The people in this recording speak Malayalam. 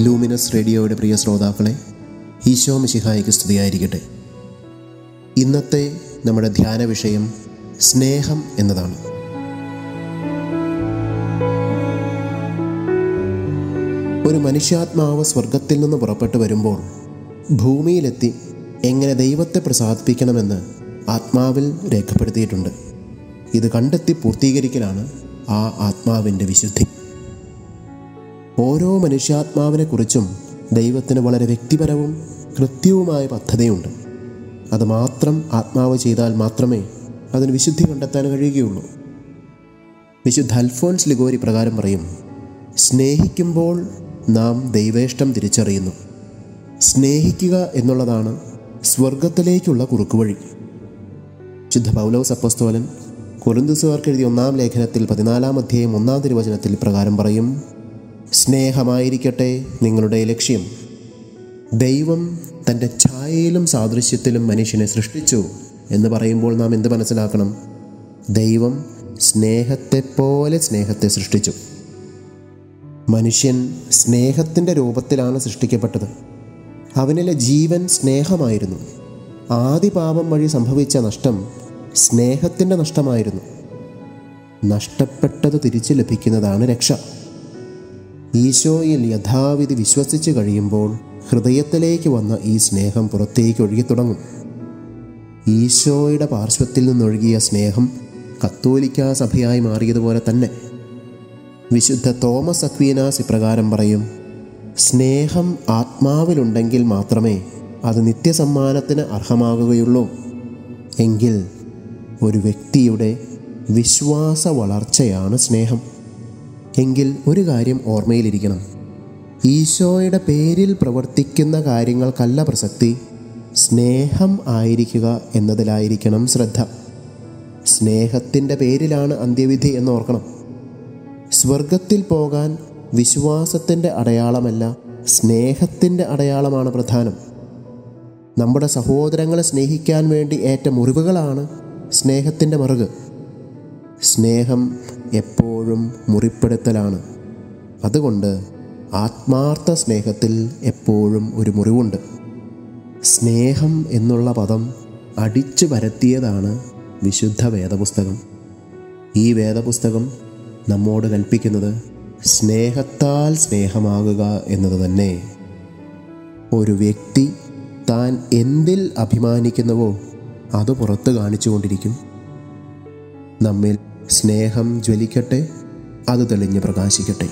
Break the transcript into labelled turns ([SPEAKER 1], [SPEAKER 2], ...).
[SPEAKER 1] ലൂമിനസ് റേഡിയോയുടെ പ്രിയ ശ്രോതാക്കളെ ഈശോ മിശിഹായിക്ക് സ്തുതിയായിരിക്കട്ടെ. ഇന്നത്തെ നമ്മുടെ ധ്യാന വിഷയം സ്നേഹം എന്നതാണ്. ഒരു മനുഷ്യാത്മാവ് സ്വർഗത്തിൽ നിന്ന് പുറപ്പെട്ടു വരുമ്പോൾ ഭൂമിയിലെത്തി എങ്ങനെ ദൈവത്തെ പ്രസാദിപ്പിക്കണമെന്ന് ആത്മാവിൽ രേഖപ്പെടുത്തിയിട്ടുണ്ട്. ഇത് കണ്ടെത്തി പൂർത്തീകരിക്കലാണ് ആ ആത്മാവിന്റെ വിശുദ്ധി. ഓരോ മനുഷ്യാത്മാവിനെക്കുറിച്ചും ദൈവത്തിന് വളരെ വ്യക്തിപരവും കൃത്യവുമായ പദ്ധതിയുണ്ട്. അത് മാത്രം ആത്മാവ് ചെയ്താൽ മാത്രമേ അതിന് വിശുദ്ധി കണ്ടെത്താൻ കഴിയുകയുള്ളൂ. വിശുദ്ധ അൽഫോൻസ് ലിഗോരി പ്രകാരം പറയും സ്നേഹിക്കുമ്പോൾ നാം ദൈവേഷ്ടം തിരിച്ചറിയുന്നു. സ്നേഹിക്കുക എന്നുള്ളതാണ് സ്വർഗത്തിലേക്കുള്ള കുറുക്കുവഴി. ശുദ്ധ പൗലോസ് അപ്പസ്തോലൻ കുരുന്തുസുകാർക്ക് എഴുതിയ ഒന്നാം ലേഖനത്തിൽ പതിനാലാം അധ്യായം ഒന്നാം തിരുവചനത്തിൽ പ്രകാരം പറയും സ്നേഹമായിരിക്കട്ടെ നിങ്ങളുടെ ലക്ഷ്യം. ദൈവം തന്റെ ഛായയിലും സാദൃശ്യത്തിലും മനുഷ്യനെ സൃഷ്ടിച്ചു എന്ന് പറയുമ്പോൾ നാം എന്ത് മനസ്സിലാക്കണം? ദൈവം സ്നേഹത്തെപ്പോലെ സ്നേഹത്തെ സൃഷ്ടിച്ചു. മനുഷ്യൻ സ്നേഹത്തിന്റെ രൂപത്തിലാണ് സൃഷ്ടിക്കപ്പെട്ടത്. അവനിലെ ജീവൻ സ്നേഹമായിരുന്നു. ആദി പാപം വഴി സംഭവിച്ച നഷ്ടം സ്നേഹത്തിന്റെ നഷ്ടമായിരുന്നു. നഷ്ടപ്പെട്ടത് തിരിച്ചു ലഭിക്കുന്നതാണ് രക്ഷ. ഈശോയിൽ യഥാവിധി വിശ്വസിച്ച് കഴിയുമ്പോൾ ഹൃദയത്തിലേക്ക് വന്ന ഈ സ്നേഹം പുറത്തേക്ക് ഒഴുകി തുടങ്ങും. ഈശോയുടെ പാർശ്വത്തിൽ നിന്നൊഴുകിയ സ്നേഹം കത്തോലിക്കാ സഭയായി മാറിയതുപോലെ തന്നെ. വിശുദ്ധ തോമസ് അക്വീനാസ് ഇപ്രകാരം പറയും സ്നേഹം ആത്മാവിലുണ്ടെങ്കിൽ മാത്രമേ അത് നിത്യസമ്മാനത്തിന് അർഹമാകുകയുള്ളൂ. എങ്കിൽ ഒരു വ്യക്തിയുടെ വിശ്വാസ വളർച്ചയാണ് സ്നേഹം. എങ്കിൽ ഒരു കാര്യം ഓർമ്മയിലിരിക്കണം. ഈശോയുടെ പേരിൽ പ്രവർത്തിക്കുന്ന കാര്യങ്ങൾക്കല്ല പ്രസക്തി. സ്നേഹം ആയിരിക്കുക എന്നതിലായിരിക്കണം ശ്രദ്ധ. സ്നേഹത്തിന്റെ പേരിലാണ് അന്ത്യവിധി എന്ന് ഓർക്കണം. സ്വർഗത്തിൽ പോകാൻ വിശ്വാസത്തിന്റെ അടയാളമല്ല സ്നേഹത്തിന്റെ അടയാളമാണ് പ്രധാനം. നമ്മുടെ സഹോദരങ്ങളെ സ്നേഹിക്കാൻ വേണ്ടി ഏറ്റ മുറിവുകളാണ് സ്നേഹത്തിന്റെ മറുക്. സ്നേഹം എപ്പോഴും മുറിപ്പെടുത്തലാണ്. അതുകൊണ്ട് ആത്മാർത്ഥ സ്നേഹത്തിൽ എപ്പോഴും ഒരു മുറിവുണ്ട്. സ്നേഹം എന്നുള്ള പദം അടിച്ചു പരത്തിയതാണ് വിശുദ്ധ വേദപുസ്തകം. ഈ വേദപുസ്തകം നമ്മോട് കൽപ്പിക്കുന്നത് സ്നേഹത്താൽ സ്നേഹമാകുക എന്നത് തന്നെ. ഒരു വ്യക്തി താൻ എന്തിൽ അഭിമാനിക്കുന്നുവോ അത് പുറത്ത് കാണിച്ചുകൊണ്ടിരിക്കും. നമ്മിൽ സ്നേഹം ജ്വലിക്കട്ടെ അത് തെളിഞ്ഞ് പ്രകാശിക്കട്ടെ.